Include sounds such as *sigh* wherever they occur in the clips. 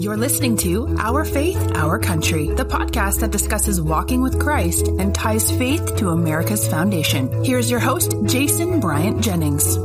You're listening to Our Faith, Our Country, the podcast that discusses walking with Christ and ties faith to America's foundation. Here's your host, Jason Bryant Jennings.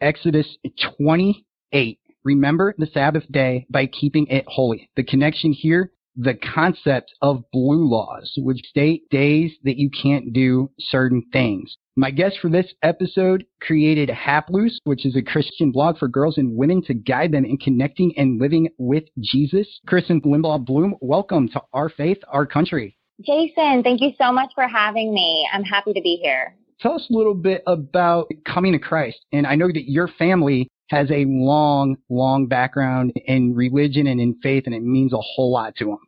Exodus 28. Remember the Sabbath day by keeping it holy. The connection here the concept of blue laws, which state days that you can't do certain things. My guest for this episode created Haplous, which is a Christian blog for girls and women to guide them in connecting and living with Jesus. Christen Limbaugh Bloom, welcome to Our Faith, Our Country. Jason, thank you so much for having me. I'm happy to be here. Tell us a little bit about coming to Christ. And I know that your family has a long, long background in religion and in faith, and it means a whole lot to them.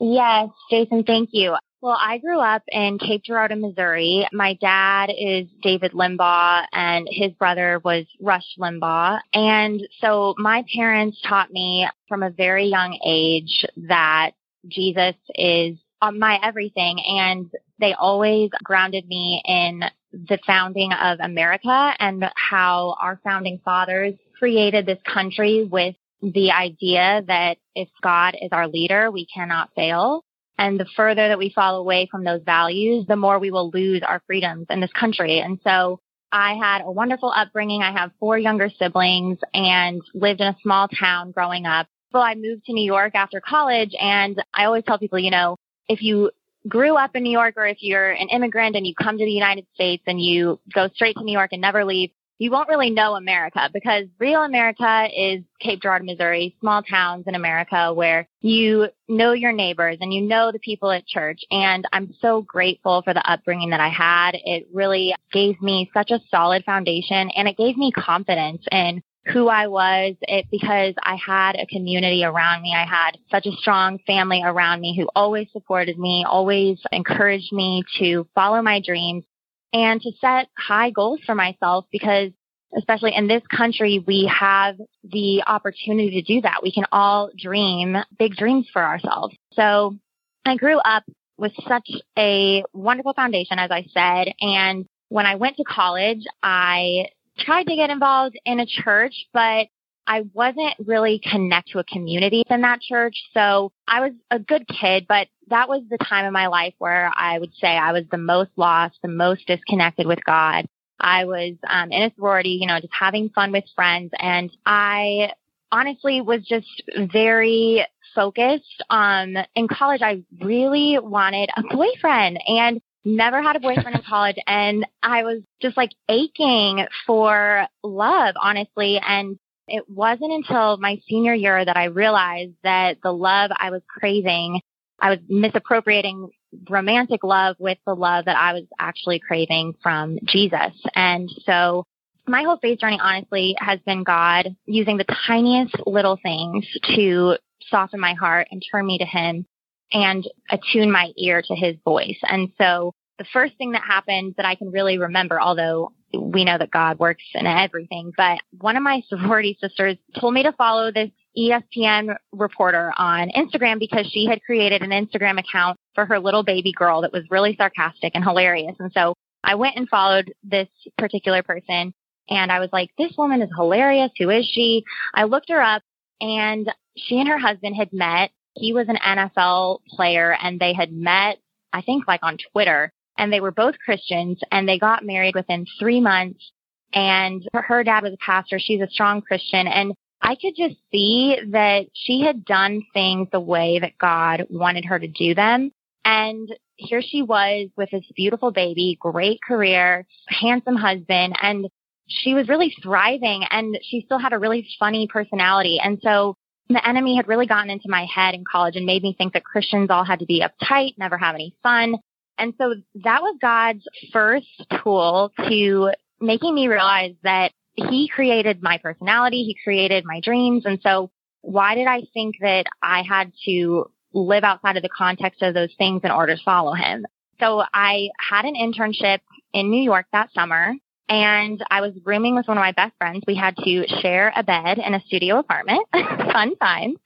Yes, Jason, thank you. Well, I grew up in Cape Girardeau, Missouri. My dad is David Limbaugh and his brother was Rush Limbaugh. And so my parents taught me from a very young age that Jesus is uh, my everything. And they always grounded me in the founding of America and how our founding fathers created this country with the idea that if God is our leader, we cannot fail. And the further that we fall away from those values, the more we will lose our freedoms in this country. And so I had a wonderful upbringing. I have four younger siblings and lived in a small town growing up. So I moved to New York after college and I always tell people, you know, if you grew up in New York or if you're an immigrant and you come to the United States and you go straight to New York and never leave, you won't really know America because real America is Cape Girardeau, Missouri, small towns in America where you know your neighbors and you know the people at church. And I'm so grateful for the upbringing that I had. It really gave me such a solid foundation and it gave me confidence in who I was it because I had a community around me. I had such a strong family around me who always supported me, always encouraged me to follow my dreams and to set high goals for myself because especially in this country, we have the opportunity to do that. We can all dream big dreams for ourselves. So I grew up with such a wonderful foundation, as I said. And when I went to college, I tried to get involved in a church, but I wasn't really connect to a community in that church. So I was a good kid, but that was the time in my life where I would say I was the most lost, the most disconnected with God. I was um, in a sorority, you know, just having fun with friends. And I honestly was just very focused. Um, in college, I really wanted a boyfriend and never had a boyfriend in *laughs* college. And I was just like aching for love, honestly. And it wasn't until my senior year that I realized that the love I was craving, I was misappropriating romantic love with the love that I was actually craving from Jesus. And so my whole faith journey, honestly, has been God using the tiniest little things to soften my heart and turn me to Him and attune my ear to His voice. And so the first thing that happened that I can really remember, although we know that God works in everything, but one of my sorority sisters told me to follow this ESPN reporter on Instagram because she had created an Instagram account for her little baby girl that was really sarcastic and hilarious. And so I went and followed this particular person and I was like, this woman is hilarious. Who is she? I looked her up and she and her husband had met. He was an NFL player and they had met, I think like on Twitter and they were both Christians and they got married within three months. And her dad was a pastor. She's a strong Christian. And I could just see that she had done things the way that God wanted her to do them. And here she was with this beautiful baby, great career, handsome husband, and she was really thriving and she still had a really funny personality. And so the enemy had really gotten into my head in college and made me think that Christians all had to be uptight, never have any fun. And so that was God's first tool to making me realize that he created my personality. He created my dreams. And so why did I think that I had to live outside of the context of those things in order to follow him? So I had an internship in New York that summer and I was rooming with one of my best friends. We had to share a bed in a studio apartment. *laughs* Fun time.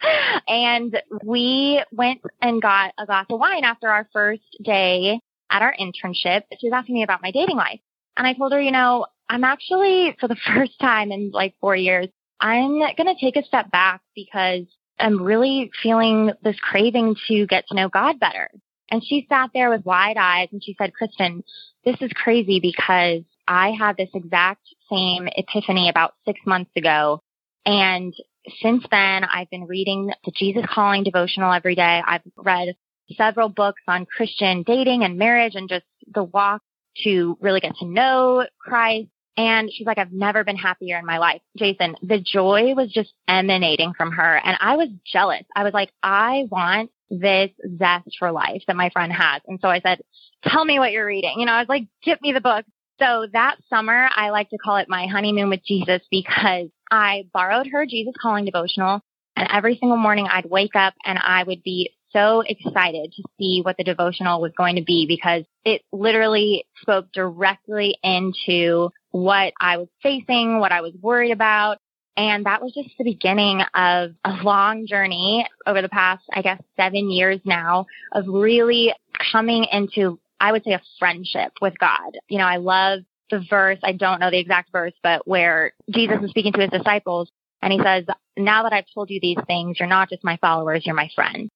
And we went and got a glass of wine after our first day at our internship. She was asking me about my dating life. And I told her, you know, I'm actually for the *laughs* first time in like four years I'm going to take a step back because I'm really feeling this craving to get to know God better. And she sat there with wide eyes and she said, Christen, this is crazy because I had this exact same epiphany about six months ago. And since then, I've been reading the Jesus Calling devotional every day. I've read several books on Christian dating and marriage and just the walk to really get to know Christ. And she's like, I've never been happier in my life. Jason, the joy was just emanating from her. And I was jealous. I was like, I want this zest for life that my friend has. And so I said, tell me what you're reading. You know, I was like, get me the book. So that summer, I like to call it my honeymoon with Jesus because I borrowed her Jesus Calling devotional. And every single morning I'd wake up and I would be so excited to see what the devotional was going to be because it literally spoke directly into what I was facing, what I was worried about. And that was just the beginning of a long journey over the past, I guess, seven years now of really coming into, I would say, a friendship with God. You know, I love the verse. I don't know the exact verse, but where Jesus is speaking to his disciples and he says, now that I've told you these things, you're not just my followers, you're my friends.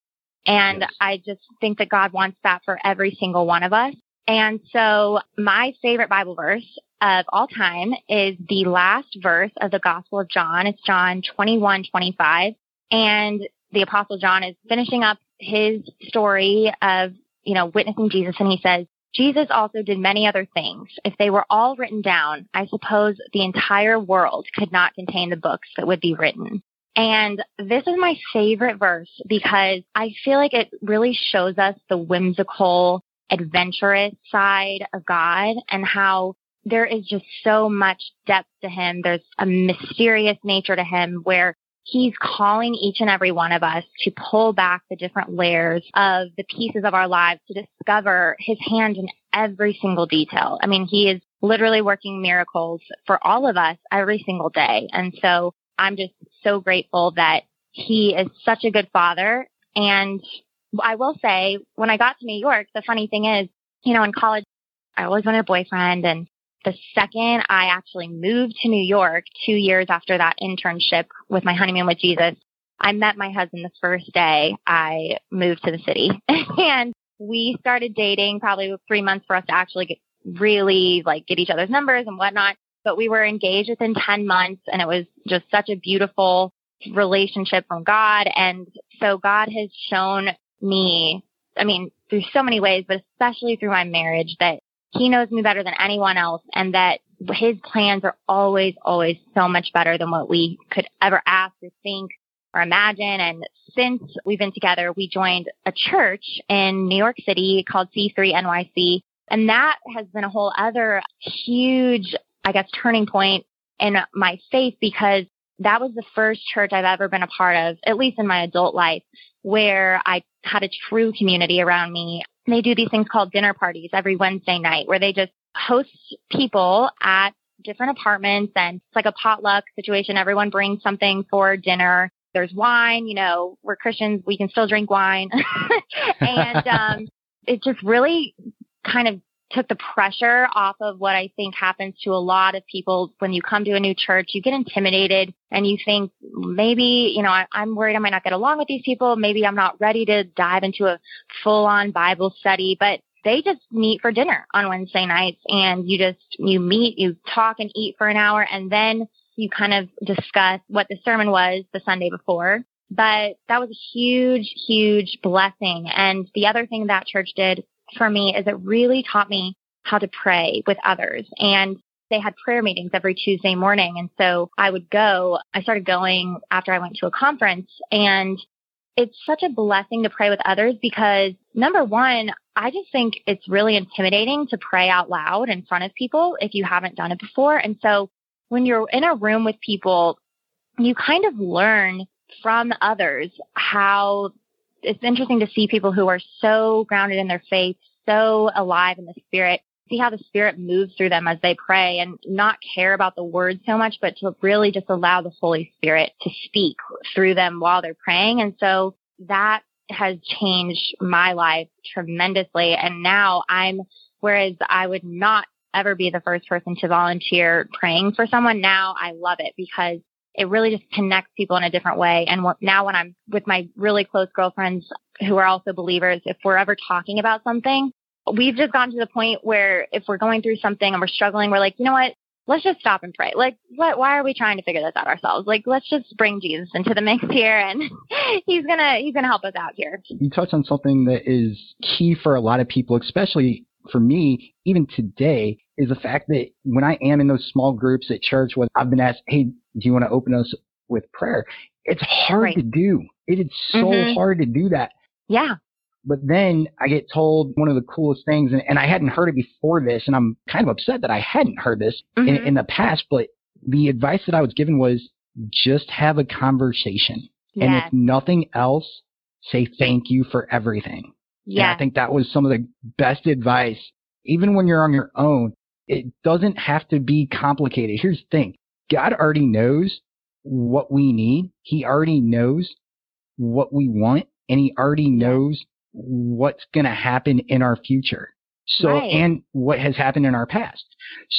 And yes. I just think that God wants that for every single one of us. And so my favorite Bible verse of all time is the last verse of the Gospel of John. It's John 21, 25. And the Apostle John is finishing up his story of, you know, witnessing Jesus. And he says, Jesus also did many other things. If they were all written down, I suppose the entire world could not contain the books that would be written. And this is my favorite verse because I feel like it really shows us the whimsical, adventurous side of God and how there is just so much depth to him. There's a mysterious nature to him where he's calling each and every one of us to pull back the different layers of the pieces of our lives to discover his hand in every single detail. I mean, he is literally working miracles for all of us every single day. And so I'm just so grateful that he is such a good father. And I will say, when I got to New York, the funny thing is, you know, in college, I always wanted a boyfriend. And the second I actually moved to New York, two years after that internship with my honeymoon with Jesus, I met my husband the first day I moved to the city. *laughs* and we started dating probably three months for us to actually get really like get each other's numbers and whatnot but we were engaged within 10 months and it was just such a beautiful relationship from God. And so God has shown me, I mean, through so many ways, but especially through my marriage that he knows me better than anyone else and that his plans are always, always so much better than what we could ever ask or think or imagine. And since we've been together, we joined a church in New York City called C3 NYC. And that has been a whole other huge I guess, turning point in my faith because that was the first church I've ever been a part of, at least in my adult life, where I had a true community around me. They do these things called dinner parties every Wednesday night where they just host people at different apartments and it's like a potluck situation. Everyone brings something for dinner. There's wine, you know, we're Christians, we can still drink wine. *laughs* and *laughs* um, it just really kind of took the pressure off of what I think happens to a lot of people when you come to a new church. You get intimidated and you think maybe, you know, I, am worried I might not get along with these people. Maybe I'm not ready to dive into a full on Bible study, but they just meet for dinner on Wednesday nights and you just, you meet, you talk and eat for an hour and then you kind of discuss what the sermon was the Sunday before. But that was a huge, huge blessing. And the other thing that church did for me is it really taught me how to pray with others. And they had prayer meetings every Tuesday morning. And so I would go, I started going after I went to a conference and it's such a blessing to pray with others because number one, I just think it's really intimidating to pray out loud in front of people if you haven't done it before. And so when you're in a room with people, you kind of learn from others how it's interesting to see people who are so grounded in their faith, so alive in the spirit, see how the spirit moves through them as they pray and not care about the words so much, but to really just allow the Holy Spirit to speak through them while they're praying. And so that has changed my life tremendously. And now I'm, whereas I would not ever be the first person to volunteer praying for someone, now I love it because it really just connects people in a different way. And now when I'm with my really close girlfriends who are also believers, if we're ever talking about something, we've just gotten to the point where if we're going through something and we're struggling, we're like, you know what? Let's just stop and pray. Like, what, why are we trying to figure this out ourselves? Like, let's just bring Jesus into the mix here and *laughs* he's gonna, he's gonna help us out here. You touched on something that is key for a lot of people, especially for me, even today, is the fact that when I am in those small groups at church, when I've been asked, Hey, do you want to open us with prayer? It's hard right. to do. It is so mm-hmm. hard to do that. Yeah. But then I get told one of the coolest things, and, and I hadn't heard it before this, and I'm kind of upset that I hadn't heard this mm-hmm. in, in the past, but the advice that I was given was just have a conversation. Yes. And if nothing else, say thank you for everything. Yeah. I think that was some of the best advice. Even when you're on your own, it doesn't have to be complicated. Here's the thing. God already knows what we need. He already knows what we want and he already knows what's going to happen in our future. So, right. and what has happened in our past.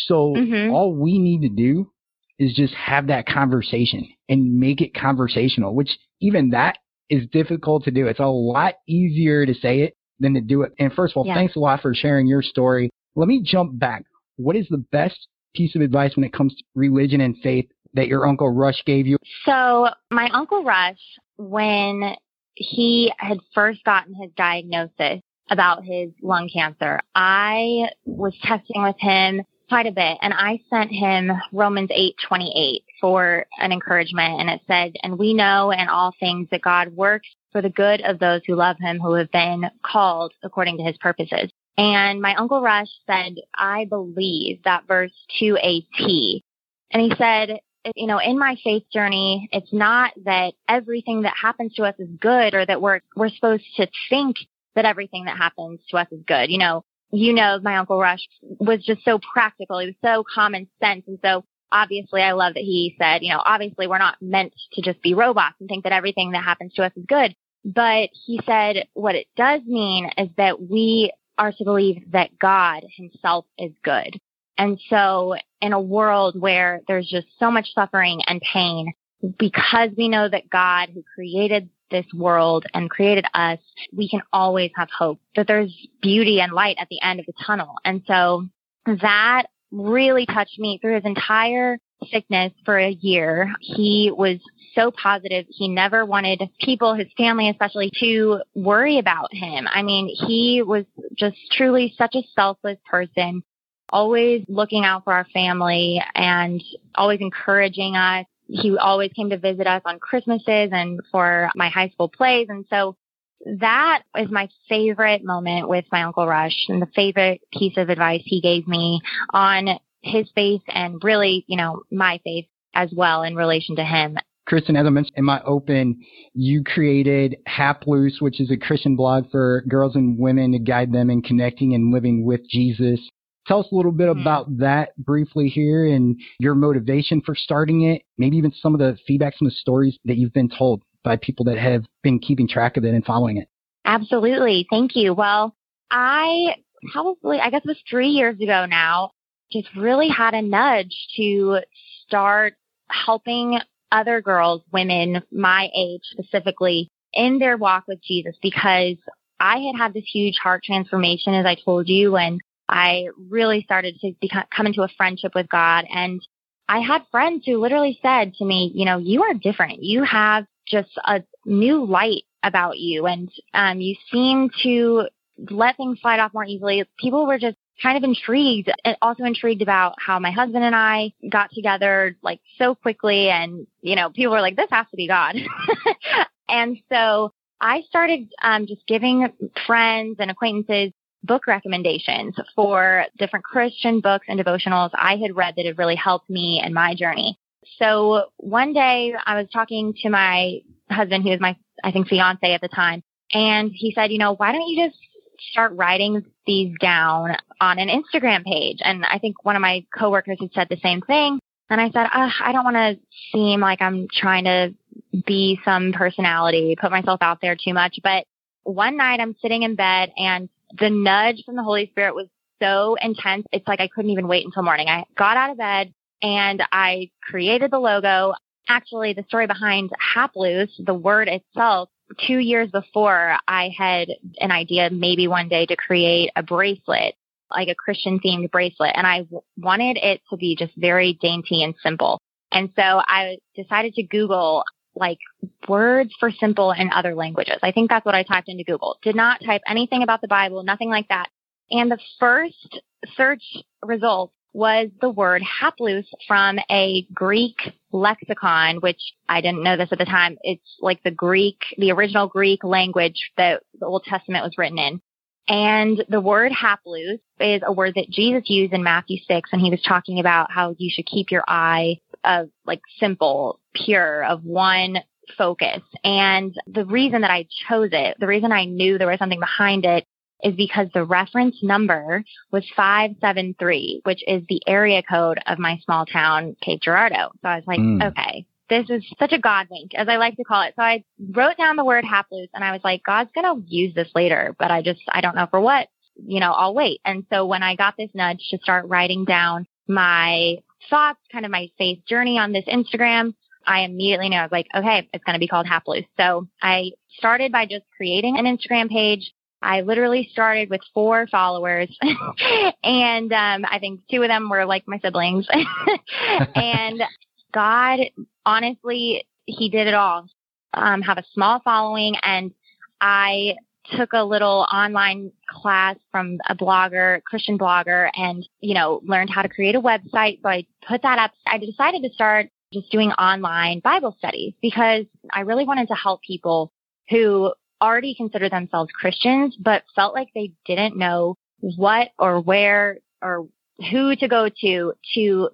So mm-hmm. all we need to do is just have that conversation and make it conversational, which even that is difficult to do. It's a lot easier to say it than to do it. And first of all, yeah. thanks a lot for sharing your story. Let me jump back. What is the best piece of advice when it comes to religion and faith that your Uncle Rush gave you? So, my Uncle Rush, when he had first gotten his diagnosis about his lung cancer, I was testing with him quite a bit and I sent him Romans 8:28 for an encouragement and it said and we know in all things that God works for the good of those who love him who have been called according to his purposes. And my uncle Rush said, I believe that verse to a T. And he said, you know, in my faith journey, it's not that everything that happens to us is good or that we're, we're supposed to think that everything that happens to us is good. You know, you know, my uncle Rush was just so practical. He was so common sense. And so obviously I love that he said, you know, obviously we're not meant to just be robots and think that everything that happens to us is good. But he said what it does mean is that we are to believe that God himself is good. And so in a world where there's just so much suffering and pain, because we know that God who created this world and created us, we can always have hope that there's beauty and light at the end of the tunnel. And so that really touched me through his entire sickness for a year. He was so positive. He never wanted people, his family especially, to worry about him. I mean, he was just truly such a selfless person, always looking out for our family and always encouraging us. He always came to visit us on Christmases and for my high school plays. And so that is my favorite moment with my Uncle Rush and the favorite piece of advice he gave me on his faith and really, you know, my faith as well in relation to him. Christen, as I mentioned in my open, you created Haplous, which is a Christian blog for girls and women to guide them in connecting and living with Jesus. Tell us a little bit mm-hmm. about that briefly here and your motivation for starting it, maybe even some of the feedback, some of the stories that you've been told by people that have been keeping track of it and following it. Absolutely. Thank you. Well, I probably, I guess it was three years ago now, just really had a nudge to start helping other girls, women my age specifically, in their walk with Jesus because I had had this huge heart transformation, as I told you, and I really started to become, come into a friendship with God. And I had friends who literally said to me, you know, you are different. You have just a new light about you and um, you seem to let things slide off more easily. People were just kind of intrigued and also intrigued about how my husband and I got together like so quickly and you know people were like this has to be God *laughs* and so I started um, just giving friends and acquaintances book recommendations for different Christian books and devotionals I had read that had really helped me in my journey. So one day I was talking to my husband, who was my, I think, fiance at the time, and he said, you know, why don't you just start writing these down on an Instagram page. And I think one of my coworkers had said the same thing. And I said, I don't want to seem like I'm trying to be some personality, put myself out there too much. But one night I'm sitting in bed and the nudge from the Holy Spirit was so intense. It's like I couldn't even wait until morning. I got out of bed and I created the logo. actually the story behind Haplous, the word itself, two years before I had an idea maybe one day to create a bracelet, like a Christian themed bracelet. And I w- wanted it to be just very dainty and simple. And so I decided to Google like words for simple in other languages. I think that's what I typed into Google. Did not type anything about the Bible, nothing like that. And the first search result was the word haplous from a Greek lexicon, which I didn't know this at the time. It's like the Greek, the original Greek language that the Old Testament was written in. And the word haplous is a word that Jesus used in Matthew 6 when he was talking about how you should keep your eye of like simple, pure, of one focus. And the reason that I chose it, the reason I knew there was something behind it is because the reference number was 573, which is the area code of my small town, Cape Girardeau. So I was like, mm. okay, this is such a God wink, as I like to call it. So I wrote down the word haplous and I was like, God's going to use this later, but I just, I don't know for what, you know, I'll wait. And so when I got this nudge to start writing down my thoughts, kind of my faith journey on this Instagram, I immediately knew I was like, okay, it's going to be called Haplous. So I started by just creating an Instagram page. I literally started with four followers *laughs* and um, I think two of them were like my siblings. *laughs* and God, honestly, he did it all. Um, have a small following and I took a little online class from a blogger, Christian blogger, and, you know, learned how to create a website. So I put that up. I decided to start just doing online Bible studies because I really wanted to help people who already consider themselves Christians, but felt like they didn't know what or where or who to go to to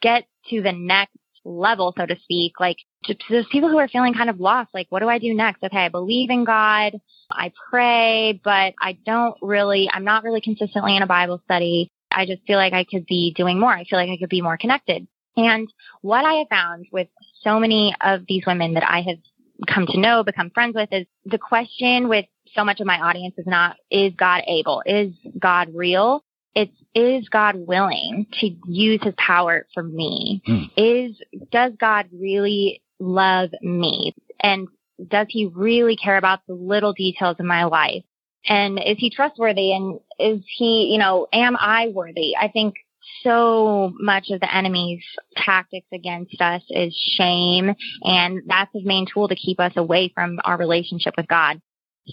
get to the next level, so to speak, like to, to those people who are feeling kind of lost, like, what do I do next? Okay, I believe in God. I pray, but I don't really, I'm not really consistently in a Bible study. I just feel like I could be doing more. I feel like I could be more connected. And what I have found with so many of these women that I have come to know, become friends with is the question with so much of my audience is not, is God able? Is God real? It's, is God willing to use his power for me? Mm. Is, does God really love me? And does he really care about the little details of my life? And is he trustworthy? And is he, you know, am I worthy? I think so much of the enemy's tactics against us is shame. And that's his main tool to keep us away from our relationship with God.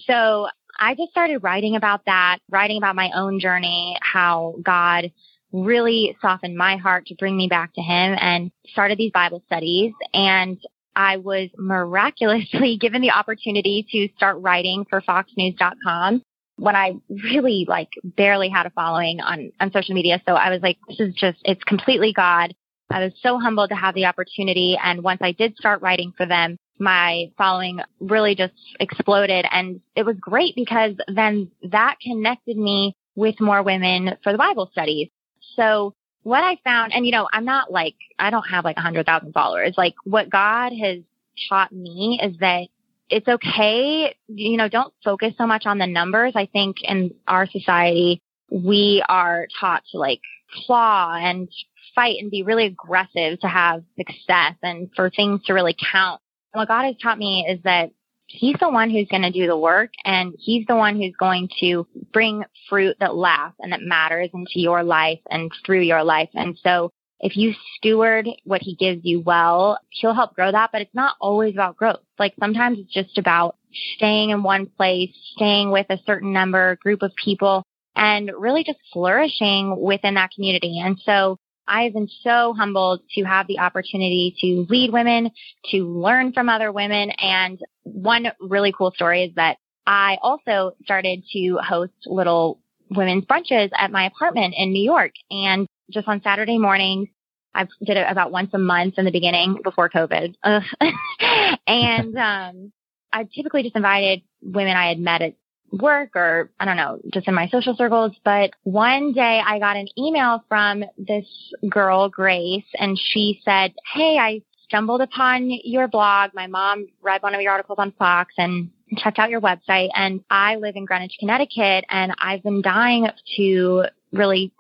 So I just started writing about that, writing about my own journey, how God really softened my heart to bring me back to him and started these Bible studies. And I was miraculously *laughs* given the opportunity to start writing for foxnews.com when I really like barely had a following on, on social media. So I was like, this is just, it's completely God. I was so humbled to have the opportunity. And once I did start writing for them, my following really just exploded. And it was great because then that connected me with more women for the Bible studies. So what I found, and you know, I'm not like, I don't have like a hundred thousand followers. Like what God has taught me is that it's okay. You know, don't focus so much on the numbers. I think in our society, we are taught to like claw and fight and be really aggressive to have success and for things to really count. And what God has taught me is that he's the one who's going to do the work and he's the one who's going to bring fruit that lasts and that matters into your life and through your life. And so if you steward what he gives you well, he'll help grow that, but it's not always about growth. Like sometimes it's just about staying in one place, staying with a certain number, group of people and really just flourishing within that community. And so I've been so humbled to have the opportunity to lead women, to learn from other women. And one really cool story is that I also started to host little women's brunches at my apartment in New York. And just on Saturday mornings, I did it about once a month in the beginning before COVID. *laughs* and um, I typically just invited women I had met at work or I don't know, just in my social circles. But one day I got an email from this girl, Grace, and she said, Hey, I stumbled upon your blog. My mom read one of your articles on Fox and checked out your website and I live in Greenwich, Connecticut and I've been dying to really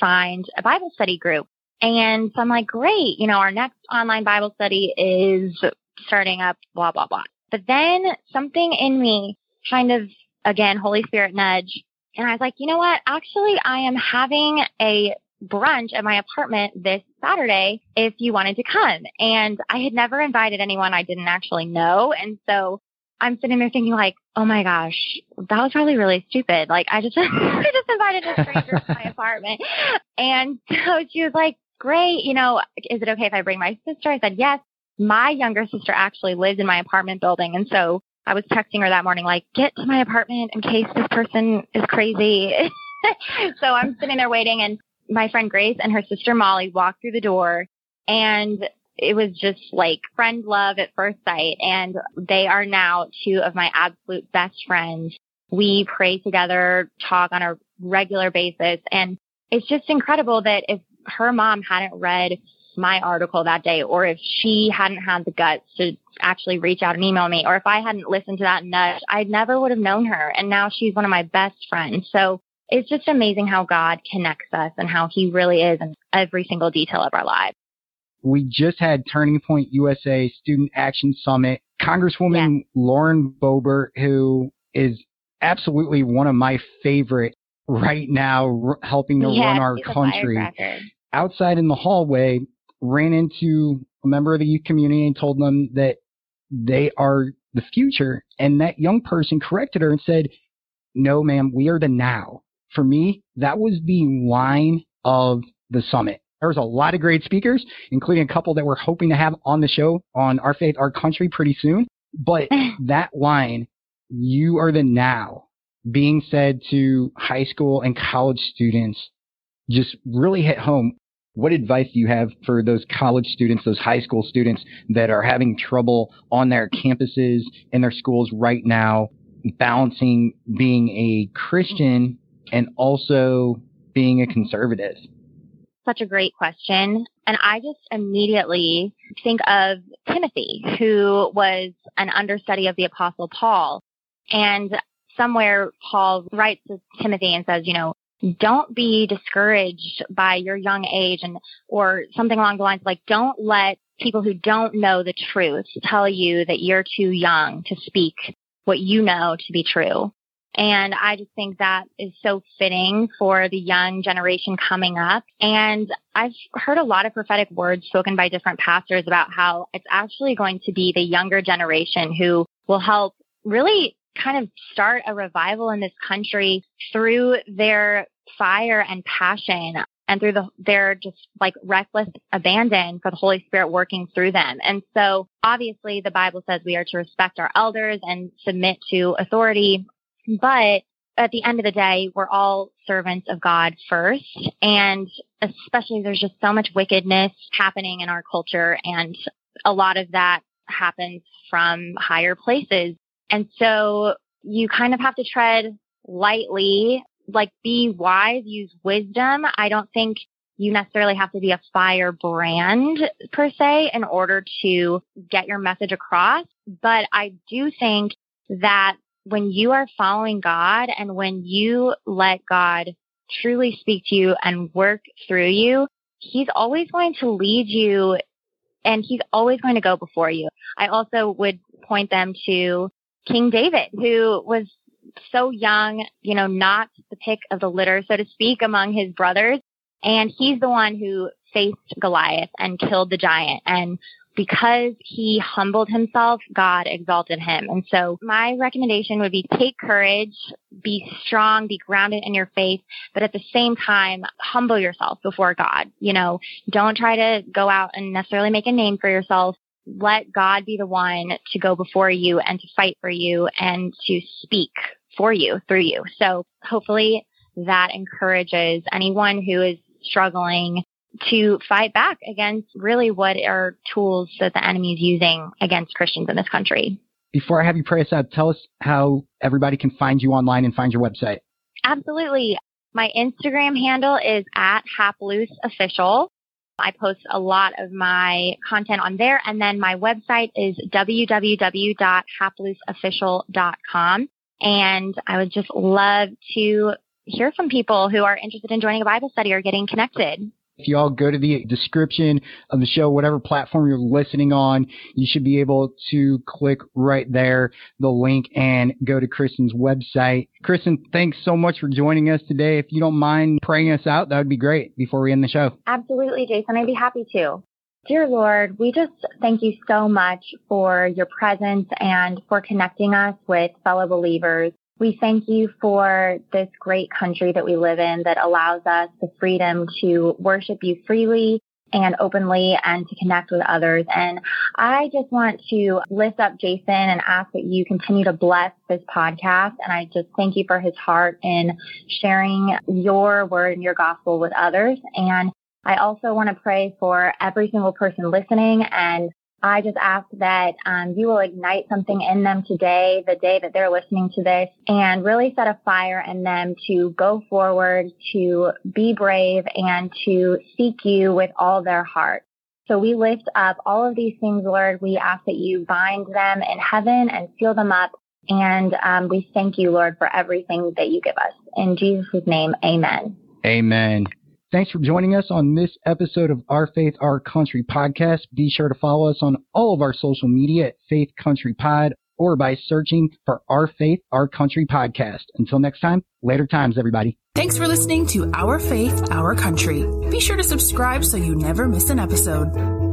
find a Bible study group. And so I'm like, great, you know, our next online Bible study is starting up, blah, blah, blah. But then something in me kind of, again, Holy Spirit nudge. And I was like, you know what? Actually, I am having a brunch at my apartment this Saturday if you wanted to come. And I had never invited anyone I didn't actually know. And so I'm sitting there thinking like, oh my gosh, that was probably really stupid. Like I just, *laughs* I just invited a stranger to my *laughs* apartment. And so she was like, great. You know, is it okay if I bring my sister? I said, yes. My younger sister actually lives in my apartment building. And so I was texting her that morning, like, get to my apartment in case this person is crazy. *laughs* so I'm sitting there waiting and my friend Grace and her sister Molly walked through the door and it was just like friend love at first sight. And they are now two of my absolute best friends. We pray together, talk on a regular basis. And it's just incredible that if her mom hadn't read my article that day, or if she hadn't had the guts to actually reach out and email me, or if I hadn't listened to that nudge, I never would have known her. And now she's one of my best friends. So it's just amazing how God connects us and how he really is in every single detail of our lives. We just had Turning Point USA Student Action Summit. Congresswoman Lauren Boebert, who is absolutely one of my favorite right now, r- helping to yes, run our country. Outside in the hallway, ran into a member of the youth community and told them that they are the future. And that young person corrected her and said, no, ma'am, we are the now. For me, that was the line of the summit. There was a lot of great speakers, including a couple that we're hoping to have on the show on Our Faith, Our Country pretty soon. But *laughs* that line, you are the now, being said to high school and college students just really hit home. What advice do you have for those college students, those high school students that are having trouble on their campuses and their schools right now, balancing being a Christian and also being a conservative? Such a great question. And I just immediately think of Timothy, who was an understudy of the apostle Paul. And somewhere Paul writes to Timothy and says, you know, don't be discouraged by your young age and, or something along the lines like, don't let people who don't know the truth tell you that you're too young to speak what you know to be true. And I just think that is so fitting for the young generation coming up. And I've heard a lot of prophetic words spoken by different pastors about how it's actually going to be the younger generation who will help really kind of start a revival in this country through their fire and passion and through the, their just like reckless abandon for the Holy Spirit working through them. And so obviously the Bible says we are to respect our elders and submit to authority. But at the end of the day, we're all servants of God first. And especially there's just so much wickedness happening in our culture. And a lot of that happens from higher places. And so you kind of have to tread lightly, like be wise, use wisdom. I don't think you necessarily have to be a fire brand per se in order to get your message across. But I do think that when you are following God and when you let God truly speak to you and work through you, He's always going to lead you and He's always going to go before you. I also would point them to King David, who was so young, you know, not the pick of the litter, so to speak, among his brothers. And he's the one who faced Goliath and killed the giant. And because he humbled himself, God exalted him. And so my recommendation would be take courage, be strong, be grounded in your faith, but at the same time, humble yourself before God. You know, don't try to go out and necessarily make a name for yourself. Let God be the one to go before you and to fight for you and to speak for you through you. So hopefully that encourages anyone who is struggling to fight back against really what are tools that the enemy is using against Christians in this country. Before I have you pray us out, tell us how everybody can find you online and find your website. Absolutely. My Instagram handle is at Haplous Official. I post a lot of my content on there. And then my website is www.haplousofficial.com. And I would just love to hear from people who are interested in joining a Bible study or getting connected. If you all go to the description of the show, whatever platform you're listening on, you should be able to click right there, the link, and go to Christen's website. Christen, thanks so much for joining us today. If you don't mind praying us out, that would be great before we end the show. Absolutely, Jason. I'd be happy to. Dear Lord, we just thank you so much for your presence and for connecting us with fellow believers. We thank you for this great country that we live in that allows us the freedom to worship you freely and openly and to connect with others. And I just want to lift up Jason and ask that you continue to bless this podcast. And I just thank you for his heart in sharing your word and your gospel with others. And I also want to pray for every single person listening and I just ask that um, you will ignite something in them today, the day that they're listening to this, and really set a fire in them to go forward, to be brave, and to seek you with all their heart. So we lift up all of these things, Lord. We ask that you bind them in heaven and seal them up. And um, we thank you, Lord, for everything that you give us. In Jesus' name, amen. Amen. Thanks for joining us on this episode of Our Faith, Our Country podcast. Be sure to follow us on all of our social media at Faith Country Pod or by searching for Our Faith, Our Country podcast. Until next time, later times, everybody. Thanks for listening to Our Faith, Our Country. Be sure to subscribe so you never miss an episode.